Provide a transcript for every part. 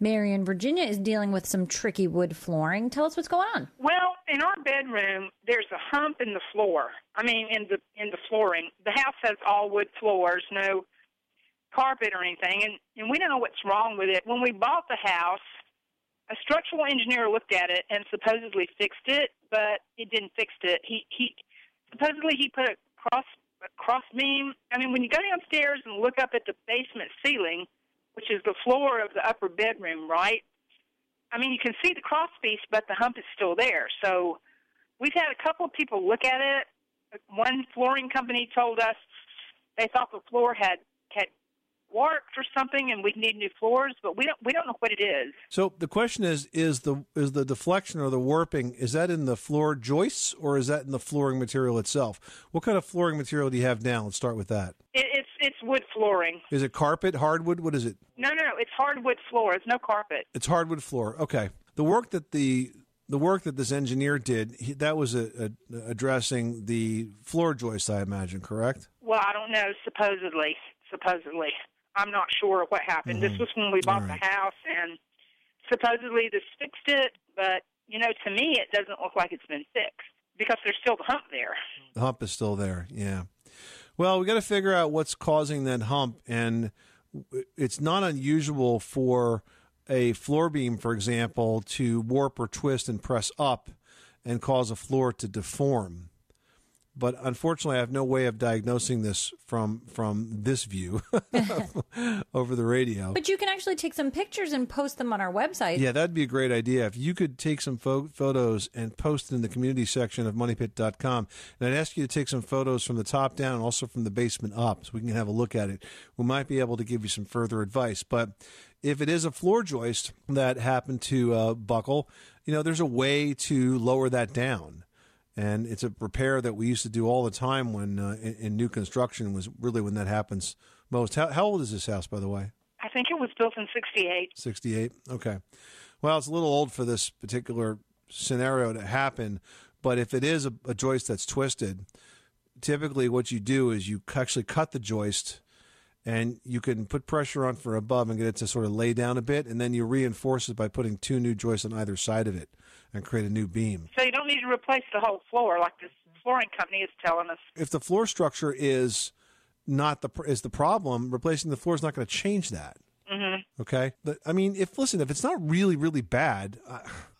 Marion, Virginia is dealing with some tricky wood flooring. Tell us what's going on. Well, in our bedroom, there's a hump in the floor. I mean, in the in the flooring. The house has all wood floors, no carpet or anything, and and we don't know what's wrong with it. When we bought the house, a structural engineer looked at it and supposedly fixed it, but it didn't fix it. He he supposedly he put a cross a cross beam. I mean, when you go downstairs and look up at the basement ceiling, which is the floor of the upper bedroom, right? I mean, you can see the cross piece, but the hump is still there. So we've had a couple of people look at it. One flooring company told us they thought the floor had had warped or something, and we'd need new floors, but we don't we don't know what it is. So the question is: is the is the deflection or the warping is that in the floor joists or is that in the flooring material itself? What kind of flooring material do you have now? Let's start with that. It, it's it's wood flooring. Is it carpet, hardwood? What is it? No, no, no. It's hardwood floor. It's no carpet. It's hardwood floor. Okay. The work that the the work that this engineer did, he, that was a, a, addressing the floor joist, I imagine, correct? Well, I don't know. Supposedly, supposedly. I'm not sure what happened. Mm-hmm. This was when we bought right. the house, and supposedly this fixed it, but you know, to me, it doesn't look like it's been fixed because there's still the hump there. The hump is still there. Yeah. Well, we got to figure out what's causing that hump, and it's not unusual for a floor beam, for example, to warp or twist and press up and cause a floor to deform but unfortunately, I have no way of diagnosing this from from this view over the radio. But you can actually take some pictures and post them on our website. Yeah, that'd be a great idea. If you could take some fo- photos and post in the community section of MoneyPit.com, and I'd ask you to take some photos from the top down, also from the basement up, so we can have a look at it. We might be able to give you some further advice. But if it is a floor joist that happened to uh, buckle, you know, there's a way to lower that down and it's a repair that we used to do all the time when uh, in, in, new construction was really when that happens most. How, how, old is this house, by the way? I think it was built in '68. '68. Okay. Well, it's a little old for this particular scenario to happen, but if it is a, a joist that's twisted, typically what you do is you actually cut the joist and you can put pressure on from above and get it to sort of lay down a bit, and then you reinforce it by putting two new joists on either side of it and create a new beam. So you don't need to replace the whole floor like this flooring company is telling us. If the floor structure is not the is the problem, replacing the floor is not going to change that. Mm-hmm. Okay, but I mean, if listen, if it's not really really bad.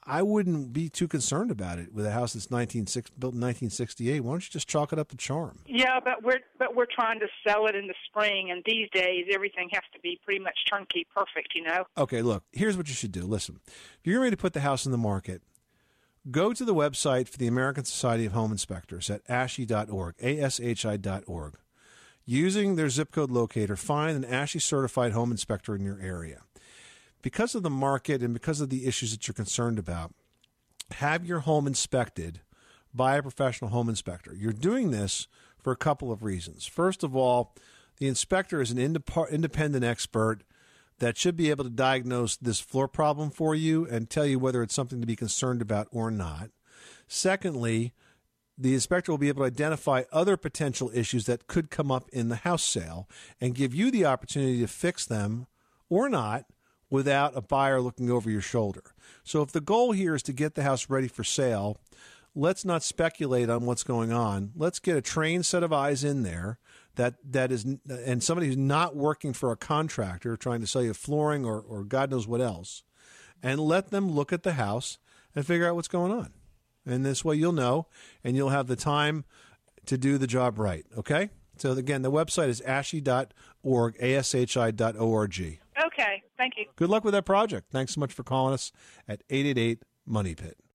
I wouldn't be too concerned about it with a house that's 19, built in 1968. Why don't you just chalk it up to charm? Yeah, but we're but we're trying to sell it in the spring, and these days everything has to be pretty much turnkey, perfect. You know. Okay, look. Here's what you should do. Listen, if you're ready to put the house in the market, go to the website for the American Society of Home Inspectors at ashi.org, ashi.org. Using their zip code locator, find an ASHI certified home inspector in your area because of the market and because of the issues that you're concerned about, have your home inspected by a professional home inspector. You're doing this for a couple of reasons. First of all, the inspector is an independent expert that should be able to diagnose this floor problem for you and tell you whether it's something to be concerned about or not. Secondly, the inspector will be able to identify other potential issues that could come up in the house sale and give you the opportunity to fix them or not without a buyer looking over your shoulder. So if the goal here is to get the house ready for sale, let's not speculate on what's going on. Let's get a trained set of eyes in there that that is and somebody who's not working for a contractor trying to sell you flooring or or God knows what else, and let them look at the house and figure out what's going on. And this way you'll know and you'll have the time to do the job right. Okay? So again, the website is ashi.org, ashi.org. Thank you. Good luck with that project. Thanks so much for calling us at 888 Money Pit.